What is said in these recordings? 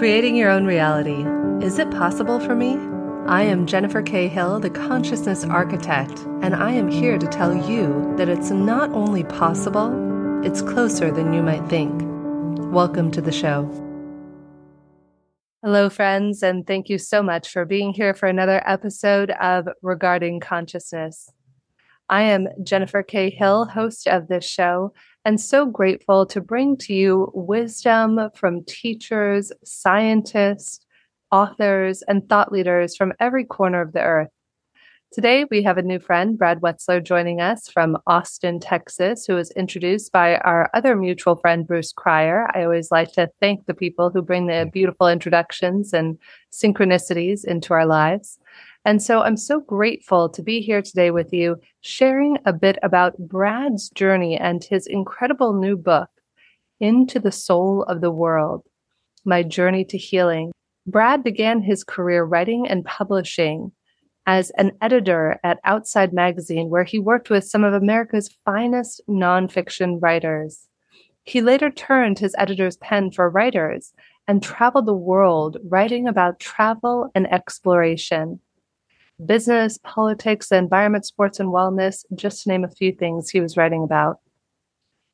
Creating your own reality. Is it possible for me? I am Jennifer Cahill, the consciousness architect, and I am here to tell you that it's not only possible, it's closer than you might think. Welcome to the show. Hello, friends, and thank you so much for being here for another episode of Regarding Consciousness. I am Jennifer Cahill, host of this show, and so grateful to bring to you wisdom from teachers, scientists, authors, and thought leaders from every corner of the earth. Today, we have a new friend, Brad Wetzler, joining us from Austin, Texas, who was introduced by our other mutual friend, Bruce Cryer. I always like to thank the people who bring the beautiful introductions and synchronicities into our lives. And so I'm so grateful to be here today with you, sharing a bit about Brad's journey and his incredible new book, Into the Soul of the World My Journey to Healing. Brad began his career writing and publishing as an editor at Outside Magazine, where he worked with some of America's finest nonfiction writers. He later turned his editor's pen for writers and traveled the world writing about travel and exploration business, politics, the environment, sports, and wellness, just to name a few things he was writing about.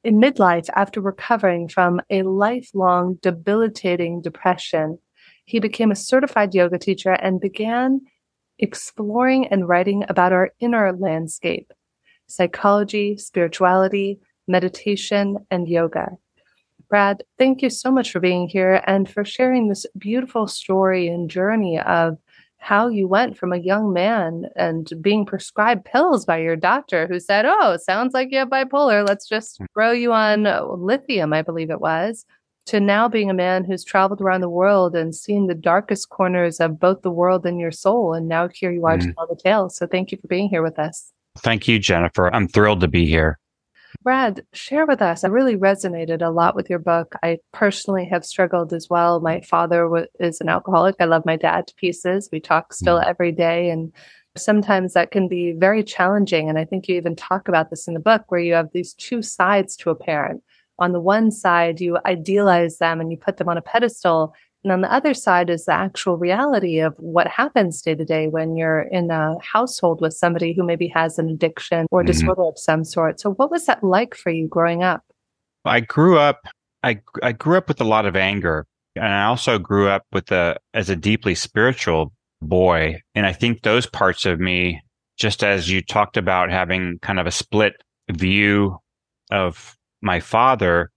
In midlife, after recovering from a lifelong debilitating depression, he became a certified yoga teacher and began exploring and writing about our inner landscape psychology, spirituality, meditation, and yoga. Brad, thank you so much for being here and for sharing this beautiful story and journey of how you went from a young man and being prescribed pills by your doctor who said, Oh, sounds like you have bipolar. Let's just hmm. throw you on uh, lithium, I believe it was, to now being a man who's traveled around the world and seen the darkest corners of both the world and your soul. And now here you are mm. to tell the tale. So thank you for being here with us. Thank you, Jennifer. I'm thrilled to be here. Brad, share with us. I really resonated a lot with your book. I personally have struggled as well. My father w- is an alcoholic. I love my dad to pieces. We talk still mm. every day. And sometimes that can be very challenging. And I think you even talk about this in the book where you have these two sides to a parent. On the one side, you idealize them and you put them on a pedestal. And on the other side is the actual reality of what happens day to day when you're in a household with somebody who maybe has an addiction or mm-hmm. disorder of some sort. So, what was that like for you growing up? I grew up. I I grew up with a lot of anger, and I also grew up with a as a deeply spiritual boy. And I think those parts of me, just as you talked about having kind of a split view of my father,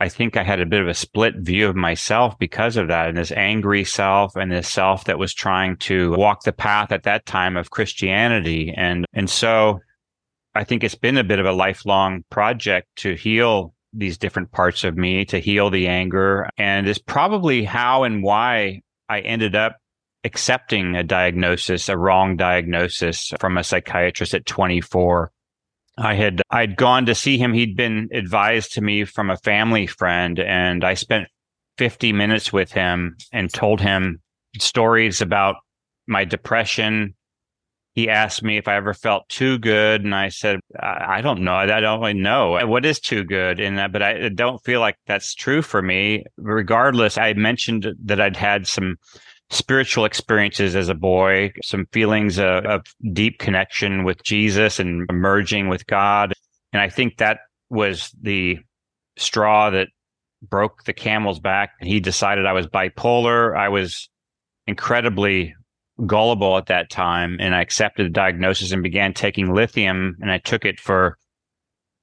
I think I had a bit of a split view of myself because of that, and this angry self and this self that was trying to walk the path at that time of Christianity. And, and so I think it's been a bit of a lifelong project to heal these different parts of me, to heal the anger. And it's probably how and why I ended up accepting a diagnosis, a wrong diagnosis from a psychiatrist at 24 I had I'd gone to see him. He'd been advised to me from a family friend, and I spent 50 minutes with him and told him stories about my depression. He asked me if I ever felt too good, and I said, "I don't know. I don't really know what is too good." And that, but I don't feel like that's true for me. Regardless, I mentioned that I'd had some spiritual experiences as a boy, some feelings of, of deep connection with Jesus and merging with God. And I think that was the straw that broke the camel's back. He decided I was bipolar. I was incredibly gullible at that time and I accepted the diagnosis and began taking lithium and I took it for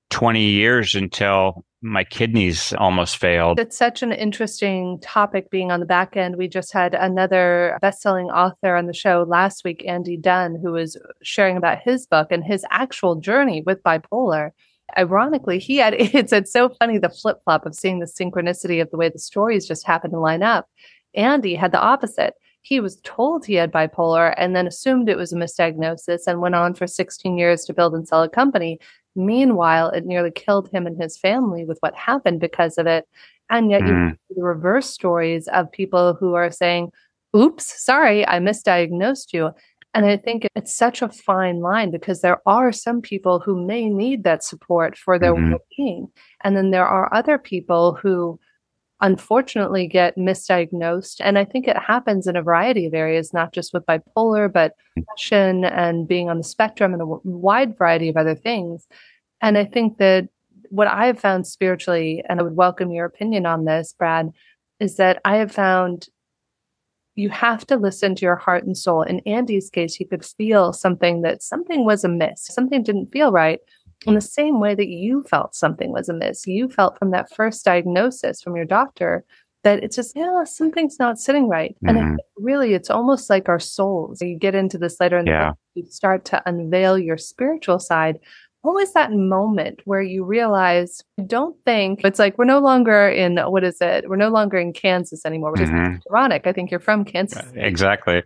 20 years until my kidneys almost failed. It's such an interesting topic being on the back end. We just had another best-selling author on the show last week, Andy Dunn, who was sharing about his book and his actual journey with bipolar. Ironically, he had it's it's so funny the flip-flop of seeing the synchronicity of the way the stories just happened to line up. Andy had the opposite. He was told he had bipolar and then assumed it was a misdiagnosis and went on for 16 years to build and sell a company Meanwhile, it nearly killed him and his family with what happened because of it. And yet, mm. you see the reverse stories of people who are saying, Oops, sorry, I misdiagnosed you. And I think it's such a fine line because there are some people who may need that support for their mm-hmm. well being. And then there are other people who unfortunately get misdiagnosed. And I think it happens in a variety of areas, not just with bipolar, but hmm. depression and being on the spectrum and a wide variety of other things. And I think that what I have found spiritually, and I would welcome your opinion on this, Brad, is that I have found you have to listen to your heart and soul. In Andy's case, he could feel something that something was amiss, something didn't feel right. In the same way that you felt something was amiss, you felt from that first diagnosis from your doctor that it's just, yeah, something's not sitting right. Mm-hmm. And it, really, it's almost like our souls. You get into this later and yeah. you start to unveil your spiritual side what was that moment where you realize don't think it's like we're no longer in what is it we're no longer in kansas anymore which mm-hmm. is ironic i think you're from kansas exactly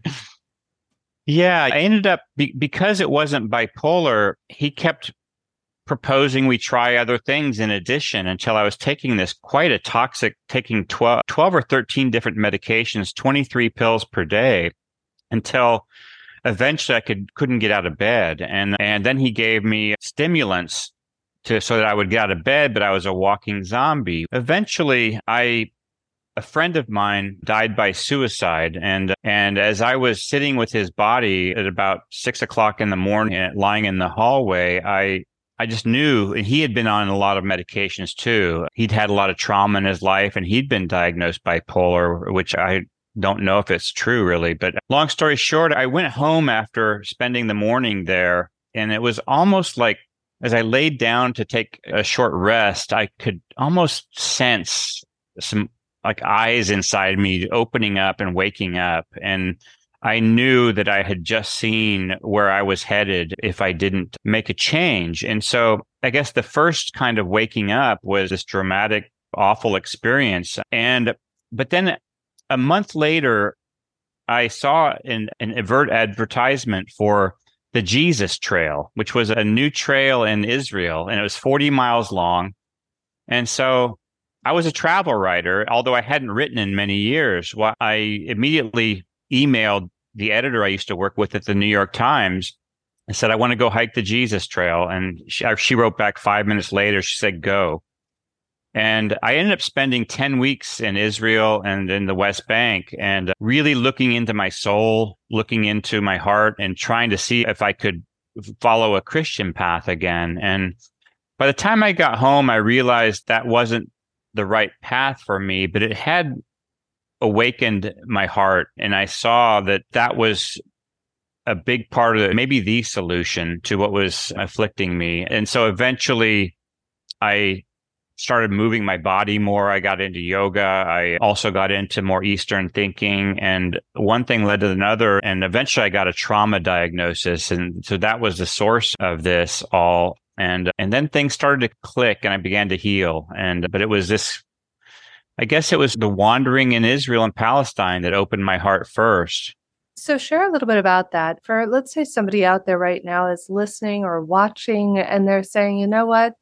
yeah i ended up be, because it wasn't bipolar he kept proposing we try other things in addition until i was taking this quite a toxic taking 12, 12 or 13 different medications 23 pills per day until eventually I could couldn't get out of bed, and and then he gave me stimulants to so that I would get out of bed, but I was a walking zombie. Eventually, I a friend of mine died by suicide, and and as I was sitting with his body at about six o'clock in the morning, lying in the hallway, I I just knew and he had been on a lot of medications too. He'd had a lot of trauma in his life and he'd been diagnosed bipolar, which I don't know if it's true really. But long story short, I went home after spending the morning there, and it was almost like as I laid down to take a short rest, I could almost sense some like eyes inside me opening up and waking up. And I knew that I had just seen where I was headed if I didn't make a change. And so I guess the first kind of waking up was this dramatic, awful experience. And, but then a month later, I saw an, an advertisement for the Jesus Trail, which was a new trail in Israel, and it was 40 miles long. And so I was a travel writer, although I hadn't written in many years. Well, I immediately emailed the editor I used to work with at the New York Times and said, I want to go hike the Jesus Trail. And she, uh, she wrote back five minutes later, she said, go. And I ended up spending 10 weeks in Israel and in the West Bank and uh, really looking into my soul, looking into my heart and trying to see if I could follow a Christian path again. And by the time I got home, I realized that wasn't the right path for me, but it had awakened my heart. And I saw that that was a big part of it, maybe the solution to what was afflicting me. And so eventually I started moving my body more. I got into yoga. I also got into more Eastern thinking and one thing led to another. And eventually I got a trauma diagnosis. And so that was the source of this all. And, and then things started to click and I began to heal. And, but it was this, I guess it was the wandering in Israel and Palestine that opened my heart first. So, share a little bit about that. For let's say somebody out there right now is listening or watching and they're saying, you know what?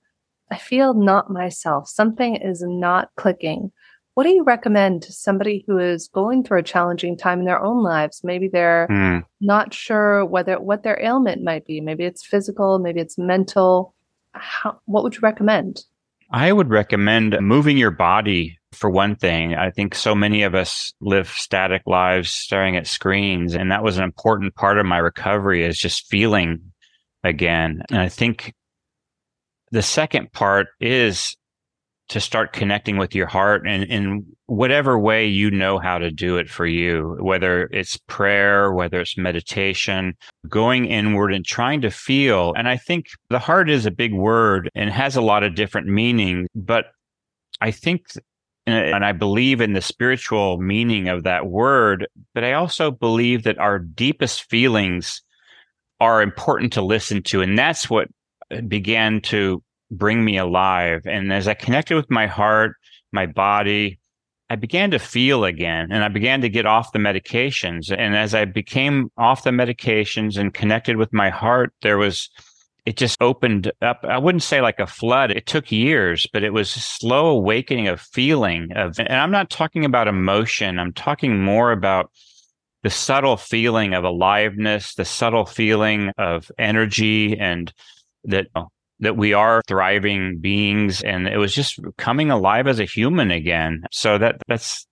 I feel not myself. Something is not clicking. What do you recommend to somebody who is going through a challenging time in their own lives? Maybe they're mm. not sure whether what their ailment might be. Maybe it's physical, maybe it's mental. How, what would you recommend? I would recommend moving your body for one thing. I think so many of us live static lives staring at screens. And that was an important part of my recovery is just feeling again. And I think the second part is to start connecting with your heart and in whatever way you know how to do it for you, whether it's prayer, whether it's meditation, going inward and trying to feel. And I think the heart is a big word and has a lot of different meaning, but I think and I believe in the spiritual meaning of that word, but I also believe that our deepest feelings are important to listen to. And that's what began to bring me alive. And as I connected with my heart, my body, I began to feel again and I began to get off the medications. And as I became off the medications and connected with my heart, there was, it just opened up. I wouldn't say like a flood. It took years, but it was slow awakening of feeling of, and I'm not talking about emotion. I'm talking more about the subtle feeling of aliveness, the subtle feeling of energy and that that we are thriving beings and it was just coming alive as a human again. So that that's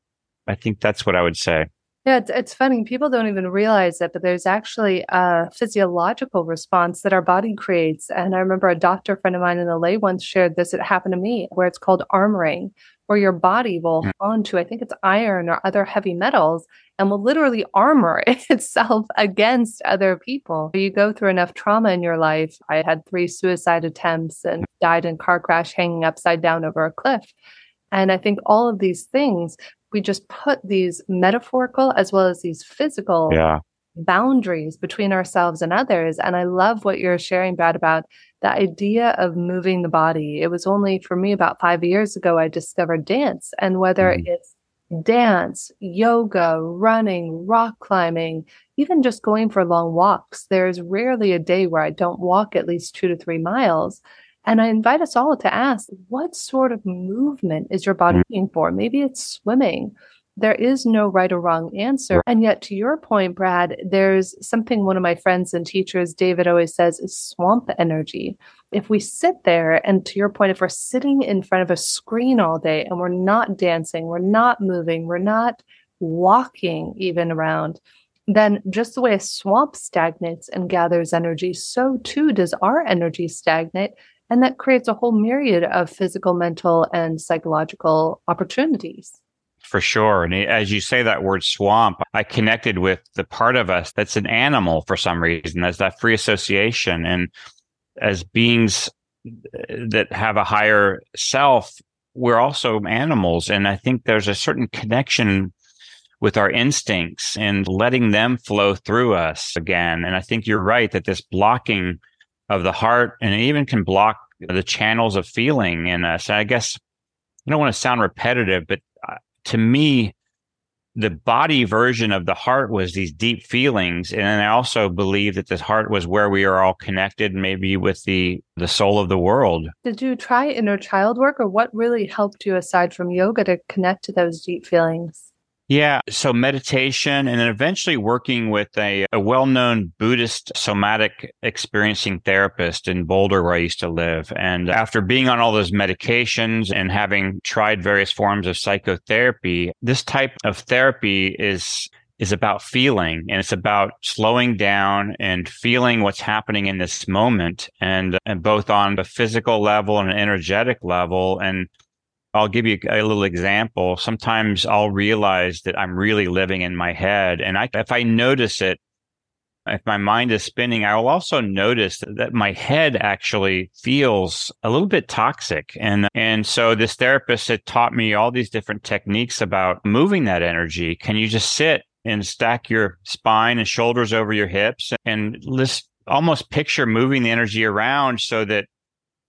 I think that's what I would say. Yeah, it's, it's funny. People don't even realize it, but there's actually a physiological response that our body creates. And I remember a doctor friend of mine in LA once shared this. It happened to me where it's called armoring, where your body will mm. onto, I think it's iron or other heavy metals, and will literally armor itself against other people. You go through enough trauma in your life. I had three suicide attempts and died in car crash hanging upside down over a cliff. And I think all of these things we just put these metaphorical as well as these physical yeah. boundaries between ourselves and others. And I love what you're sharing, Brad, about the idea of moving the body. It was only for me about five years ago I discovered dance, and whether mm. it's dance, yoga, running, rock climbing, even just going for long walks. There's rarely a day where I don't walk at least two to three miles. And I invite us all to ask what sort of movement is your body mm. looking for? Maybe it's swimming. There is no right or wrong answer. And yet, to your point, Brad, there's something one of my friends and teachers, David, always says is swamp energy. If we sit there, and to your point, if we're sitting in front of a screen all day and we're not dancing, we're not moving, we're not walking even around, then just the way a swamp stagnates and gathers energy, so too does our energy stagnate and that creates a whole myriad of physical, mental, and psychological opportunities. For sure. And as you say that word swamp, I connected with the part of us that's an animal for some reason. There's that free association. And as beings uh, that have a higher self, we're also animals. And I think there's a certain connection with our instincts and letting them flow through us again. And I think you're right that this blocking of the heart and it even can block the channels of feeling in us. I guess I don't want to sound repetitive, but uh, to me, the body version of the heart was these deep feelings. And I also believe that the heart was where we are all connected, maybe with the, the soul of the world. Did you try inner child work or what really helped you aside from yoga to connect to those deep feelings? Yeah. So meditation and then eventually working with a, a well known Buddhist somatic experiencing therapist in Boulder, where I used to live. And after being on all those medications and having tried various forms of psychotherapy, this type of therapy is is about feeling and it's about slowing down and feeling what's happening in this moment and, and both on the physical level and an energetic level and I'll give you a little example. Sometimes I'll realize that I'm really living in my head. And I, if I notice it, if my mind is spinning, I will also notice that my head actually feels a little bit toxic. And, and so this therapist had taught me all these different techniques about moving that energy. Can you just sit and stack your spine and shoulders over your hips and just almost picture moving the energy around so that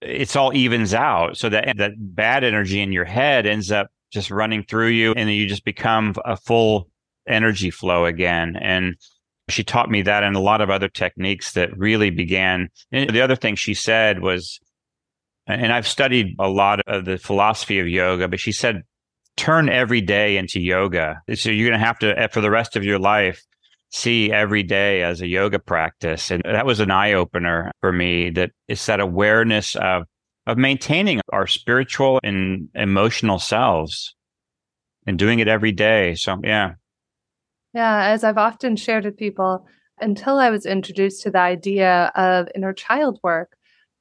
it's all evens out. So that that bad energy in your head ends up just running through you and then you just become a full energy flow again. And she taught me that and a lot of other techniques that really began. And the other thing she said was and I've studied a lot of the philosophy of yoga but she said turn every day into yoga. So you're going to have to eh, for the rest of your life see every day as a yoga practice. And that was an eye opener for me that it's that awareness of, of maintaining our spiritual and emotional selves and doing it every day. So, yeah. Yeah. As I've often shared with people, until I was introduced to the idea of inner child work,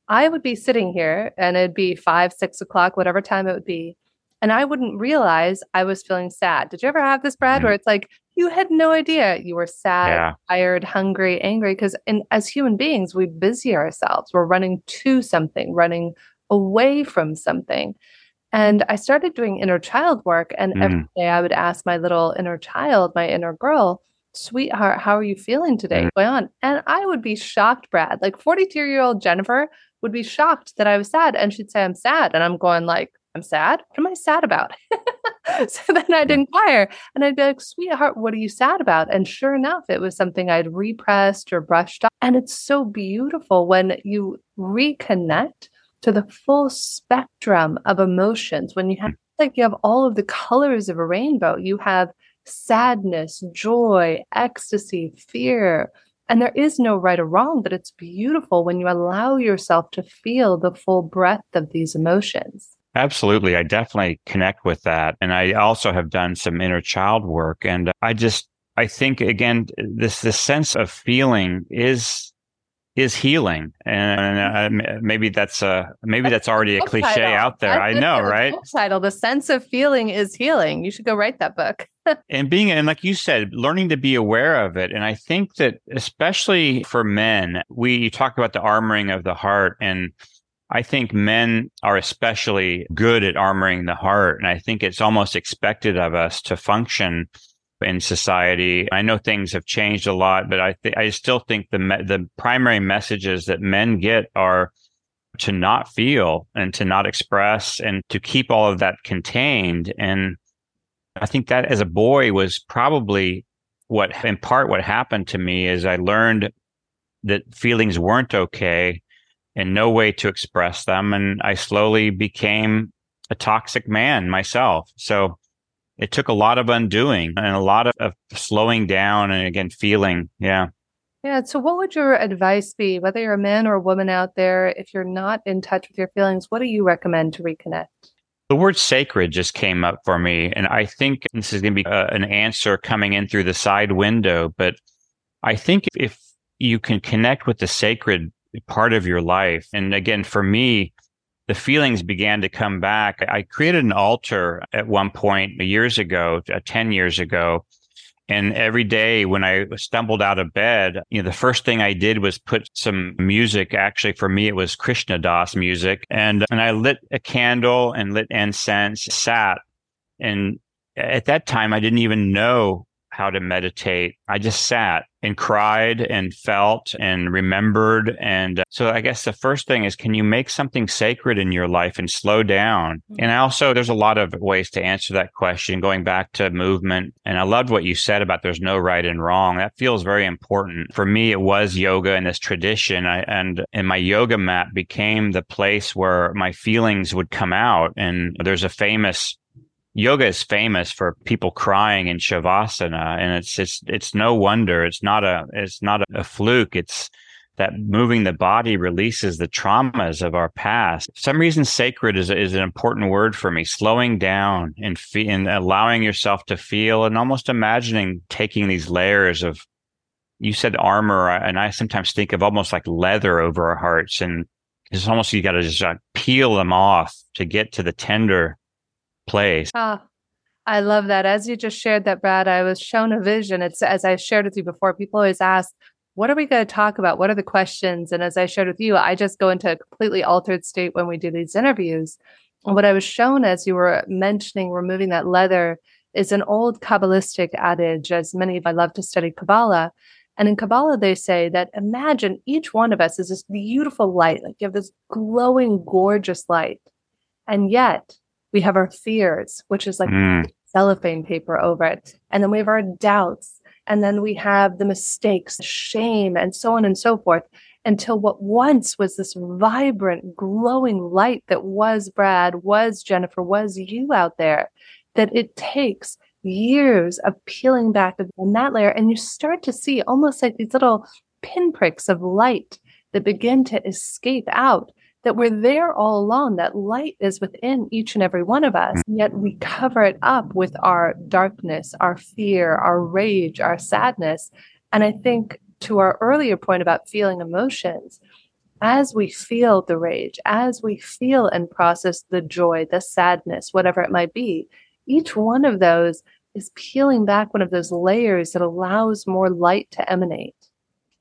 I would be sitting here and it'd be five, six o'clock, whatever time it would be. And I wouldn't realize I was feeling sad. Did you ever have this, Brad, mm-hmm. where it's like you had no idea you were sad, yeah. tired, hungry, angry. Because as human beings, we busy ourselves. We're running to something, running away from something. And I started doing inner child work. And mm. every day I would ask my little inner child, my inner girl, sweetheart, how are you feeling today? Mm. Going on. And I would be shocked, Brad. Like 42 year old Jennifer would be shocked that I was sad. And she'd say, I'm sad. And I'm going like, I'm sad. What am I sad about? so then I'd inquire and I'd be like, sweetheart, what are you sad about? And sure enough, it was something I'd repressed or brushed off. And it's so beautiful when you reconnect to the full spectrum of emotions, when you have mm. like you have all of the colors of a rainbow. You have sadness, joy, ecstasy, fear, And there is no right or wrong, but it's beautiful when you allow yourself to feel the full breadth of these emotions. Absolutely. I definitely connect with that. And I also have done some inner child work. And I just, I think again, this, this sense of feeling is is healing, and uh, maybe that's a maybe that's already a cliche title. out there. I know, right? Title: The sense of feeling is healing. You should go write that book. and being and like you said, learning to be aware of it, and I think that especially for men, we you talk about the armoring of the heart, and I think men are especially good at armoring the heart, and I think it's almost expected of us to function in society. I know things have changed a lot, but I th- I still think the me- the primary messages that men get are to not feel and to not express and to keep all of that contained. And I think that as a boy was probably what in part what happened to me is I learned that feelings weren't okay and no way to express them. And I slowly became a toxic man myself. So it took a lot of undoing and a lot of, of slowing down and again feeling yeah yeah so what would your advice be whether you're a man or a woman out there if you're not in touch with your feelings what do you recommend to reconnect the word sacred just came up for me and i think this is going to be a, uh, an answer coming in through the side window but i think if you can connect with the sacred part of your life and again for me the feelings began to come back. I created an altar at one point years ago, uh, 10 years ago. And every day when I stumbled out of bed, you know, the first thing I did was put some music. Actually, for me, it was Krishna Das music. And, and I lit a candle and lit incense, sat. And at that time, I didn't even know how to meditate. I just sat and cried and felt and remembered. And so I guess the first thing is, can you make something sacred in your life and slow down? Mm-hmm. And also, there's a lot of ways to answer that question, going back to movement. And I loved what you said about there's no right and wrong. That feels very important. For me, it was yoga and this tradition. I, and, and my yoga mat became the place where my feelings would come out. And there's a famous yoga is famous for people crying in shavasana and it's it's it's no wonder it's not a it's not a, fluke it's that moving the body releases the traumas of our past. For some reason sacred is, is an important word for me. Slowing down and, fe- and allowing yourself to feel and almost imagining taking these layers of, you said armor, and I sometimes think of almost like leather over our hearts. And it's almost, you got to just uh, peel them off to get to the tender place. Ah, I love that. As you just shared that, Brad, I was shown a vision. It's as I shared with you before, people always ask, what are we going to talk about? What are the questions? And as I shared with you, I just go into a completely altered state when we do these interviews. And what I was shown as you were mentioning removing that leather is an old Kabbalistic adage, as many of I love to study Kabbalah. And in Kabbalah, they say that imagine each one of us is this beautiful light, like you have this glowing, gorgeous light. And yet we have our fears, which is like mm. cellophane paper over it. And then we have our doubts. And then we have the mistakes, shame, and so on and so forth until what once was this vibrant, glowing light that was Brad, was Jennifer, was you out there, that it takes years of peeling back on that layer. And you start to see almost like these little pinpricks of light that begin to escape out that we're there all along. That light is within each and every one of us. Mm. Yet we cover it up with our darkness, our fear, our rage, our sadness. And I think to our earlier point about feeling emotions, as we feel the rage, as we feel and process the joy, the sadness, whatever it might be, each one of those is peeling back one of those layers that allows more light to emanate.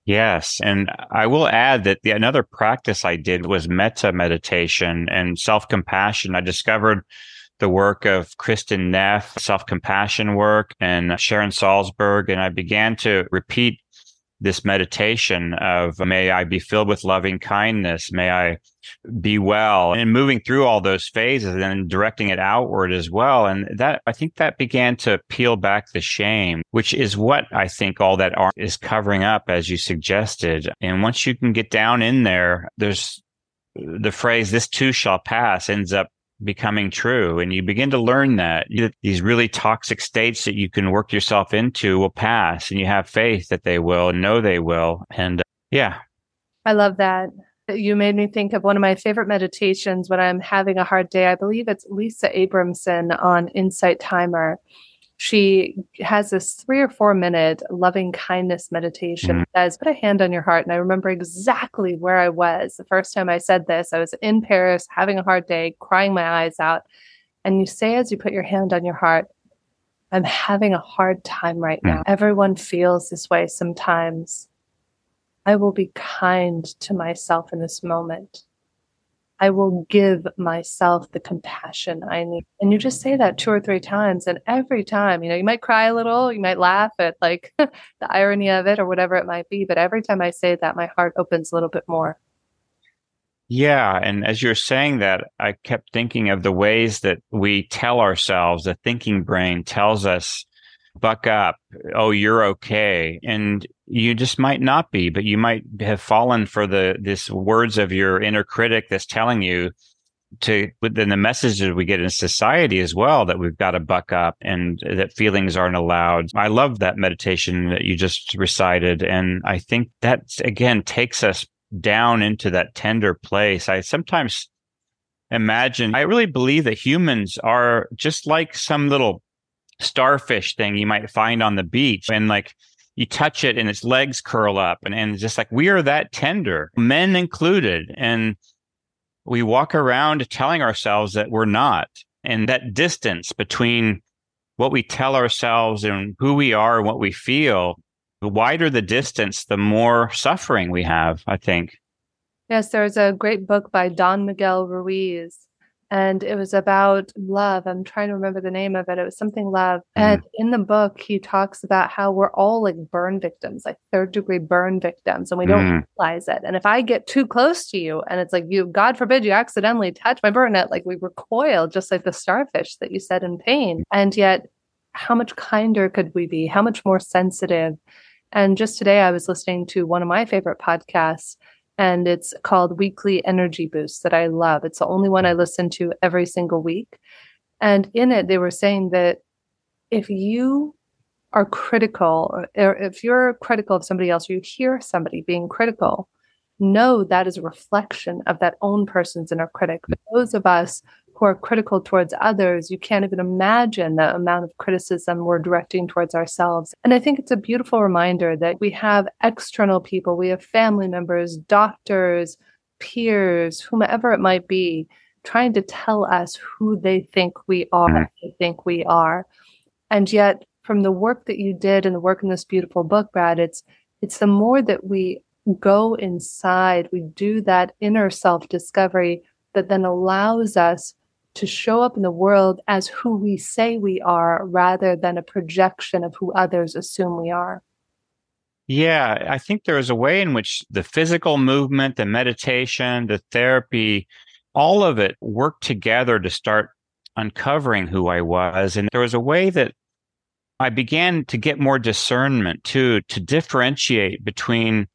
Yes. And I will add that the, another practice I did was metta meditation and self compassion. I discovered the work of Kristin Neff, self compassion work, and Sharon Salzberg. And I began to repeat this meditation of may I be filled with loving kindness, may I be well, and moving through all those phases and directing it outward as well. And that I think that began to peel back the shame, which is what I think all that art is covering up, as you suggested. And once you can get down in there, there's the phrase, this too shall pass, ends up becoming true. And you begin to learn that these really toxic states that you can work yourself into will pass and you have faith that they will and know they will. And uh, yeah. I love that. You made me think of one of my favorite meditations when I'm having a hard day. I believe it's Lisa Abramson on Insight Timer she has this three or four minute loving kindness meditation mm-hmm. says put a hand on your heart. And i remember exactly where i was the first time i said this. I was in paris having a hard day crying my eyes out. And you say as you put your hand on your heart i'm having a hard time right now. Mm-hmm. everyone feels this way sometimes. I will be kind to myself in this moment I will give myself the compassion I need. And you just say that two or three times. And every time, you know, you might cry a little, you might laugh at like the irony of it or whatever it might be. But every time I say that, my heart opens a little bit more. Yeah. And as you're saying that, I kept thinking of the ways that we tell ourselves, the thinking brain tells us, buck up. Oh, you're okay. And you just might not be, but you might have fallen for the this words of your inner critic that's telling you to within the messages we get in society as well that we've got to buck up and that feelings aren't allowed. I love that meditation that you just recited. And I think that again takes us down into that tender place. I sometimes imagine, I really believe that humans are just like some little starfish thing you might find on the beach. And like, you touch it and its legs curl up and, and just like we are that tender, men included. And we walk around telling ourselves that we're not. And that distance between what we tell ourselves and who we are and what we feel, the wider the distance, the more suffering we have, I think. Yes, there's a great book by Don Miguel Ruiz and it was about love. I'm trying to remember the name of it. It was something love. Mm. And in the book, he talks about how we're all like burn victims, like third degree burn victims, and we don't mm. realize it. And if I get too close to you and it's like you, God forbid you accidentally touch my burn net, like we recoil, just like the starfish that you said in pain. And yet, how much kinder could we be? How much more sensitive? And just today, I was listening to one of my favorite podcasts and it's called Weekly Energy Boost that I love. It's the only one I listen to every single week. And in it, they were saying that if you are critical, or if you're critical of somebody else, or you hear somebody being critical, know that is a reflection of that own person's inner critic. But those of us who are critical towards others, you can't even imagine the amount of criticism we're directing towards ourselves. And I think it's a beautiful reminder that we have external people, we have family members, doctors, peers, whomever it might be, trying to tell us who they think we are, mm-hmm. they think we are. And yet, from the work that you did and the work in this beautiful book, Brad, it's it's the more that we go inside, we do that inner self discovery that then allows us to show up in the world as who we say we are rather than a projection of who others assume we are. Yeah, I think there is a way in which the physical movement, the meditation, the therapy, all of it worked together to start uncovering who I was. And there was a way that I began to get more discernment too, to differentiate between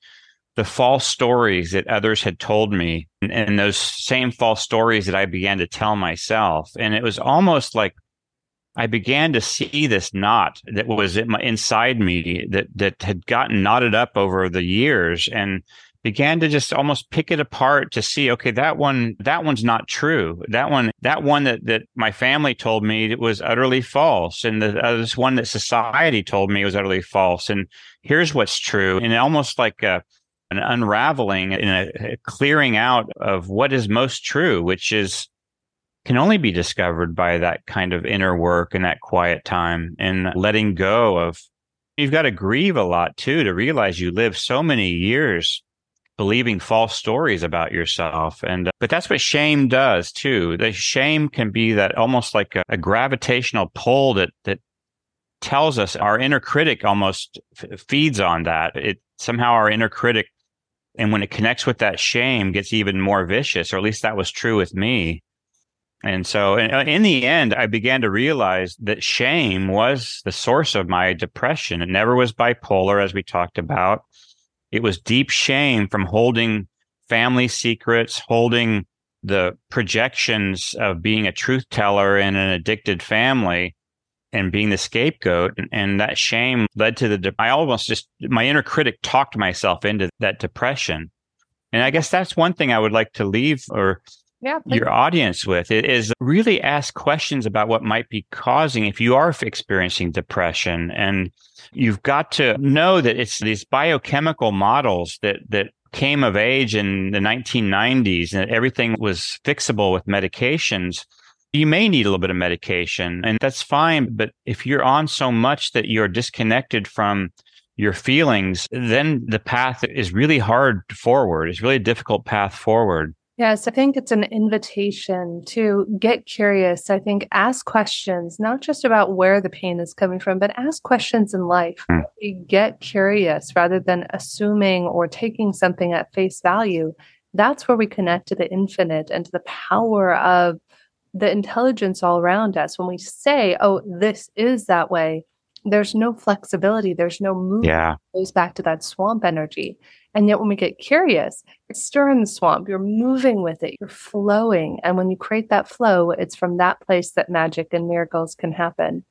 the false stories that others had told me and, and, those same false stories that I began to tell myself. And it was almost like I began to see this knot that was inside me that, that had gotten knotted up over the years and began to just almost pick it apart to see, okay, that one, that one's not true. That one, that one that, that my family told me it was utterly false. And the, uh, this one that society told me was utterly false. And here's what's true. And almost like a, an unraveling and a, clearing out of what is most true, which is can only be discovered by that kind of inner work and that quiet time and letting go of. You've got to grieve a lot too to realize you live so many years believing false stories about yourself. And uh, but that's what shame does too. The shame can be that almost like a, a gravitational pull that that tells us our inner critic almost f- feeds on that. It somehow our inner critic and when it connects with that shame gets even more vicious or at least that was true with me. And so uh, in the end i began to realize that shame was the source of my depression. It never was bipolar as we talked about. It was deep shame from holding family secrets holding the projections of being a truth teller in an addicted family and being the scapegoat and, and that shame led to the de- i almost just my inner critic talked myself into that depression. And i guess that's one thing i would like to leave or yeah, your audience with it is really ask questions about what might be causing if you are experiencing depression and you've got to know that it's these biochemical models that that came of age in the 1990s and everything was fixable with medications you may need a little bit of medication and that's fine but if you're on so much that you're disconnected from your feelings then the path is really hard forward it's really a difficult path forward Yes, I think it's an invitation to get curious. I think ask questions, not just about where the pain is coming from, but ask questions in life. Mm. Get curious rather than assuming or taking something at face value. That's where we connect to the infinite and to the power of the intelligence all around us. When we say, oh, this is that way, there's no flexibility, there's no movement. Yeah. It goes back to that swamp energy. And yet, when we get curious, you're stirring the swamp, you're moving with it, you're flowing. And when you create that flow, it's from that place that magic and miracles can happen.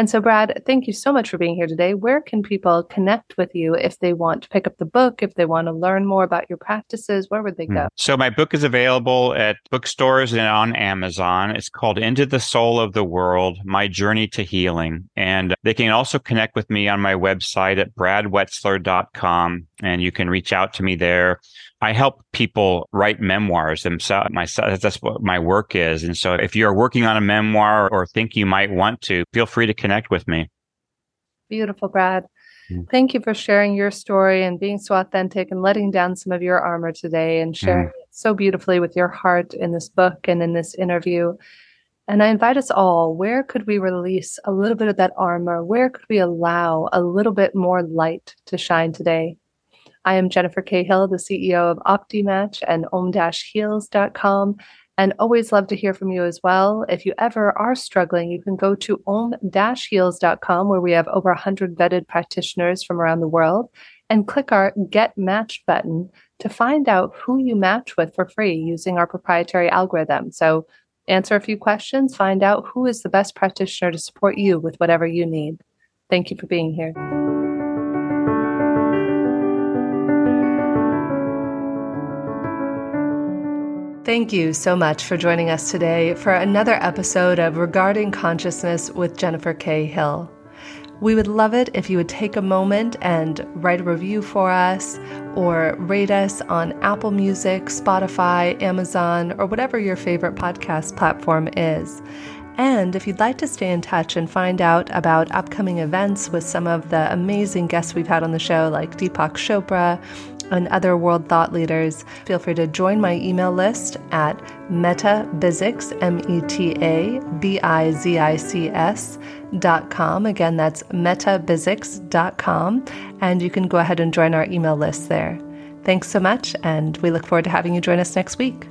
And so, Brad, thank you so much for being here today. Where can people connect with you if they want to pick up the book, if they want to learn more about your practices? Where would they hmm. go? So, my book is available at bookstores and on Amazon. It's called Into the Soul of the World My Journey to Healing. And they can also connect with me on my website at bradwetzler.com, and you can reach out to me there. I help people write memoirs themselves. Myself, that's what my work is. And so if you're working on a memoir or think you might want to, feel free to connect with me. Beautiful, Brad. Mm. Thank you for sharing your story and being so authentic and letting down some of your armor today and sharing mm. it so beautifully with your heart in this book and in this interview. And I invite us all, where could we release a little bit of that armor? Where could we allow a little bit more light to shine today? I am Jennifer Cahill, the CEO of OptiMatch and om-heals.com, and always love to hear from you as well. If you ever are struggling, you can go to om-heals.com where we have over 100 vetted practitioners from around the world and click our Get Matched button to find out who you match with for free using our proprietary algorithm. So answer a few questions, find out who is the best practitioner to support you with whatever you need. Thank you for being here. Thank you so much for joining us today for another episode of Regarding Consciousness with Jennifer Cahill. We would love it if you would take a moment and write a review for us or rate us on Apple Music, Spotify, Amazon, or whatever your favorite podcast platform is. And if you'd like to stay in touch and find out about upcoming events with some of the amazing guests we've had on the show, like Deepak Chopra and other world thought leaders, feel free to join my email list at metabizics, M-E-T-A-B-I-Z-I-C-S dot com. Again, that's dot com, and you can go ahead and join our email list there. Thanks so much, and we look forward to having you join us next week.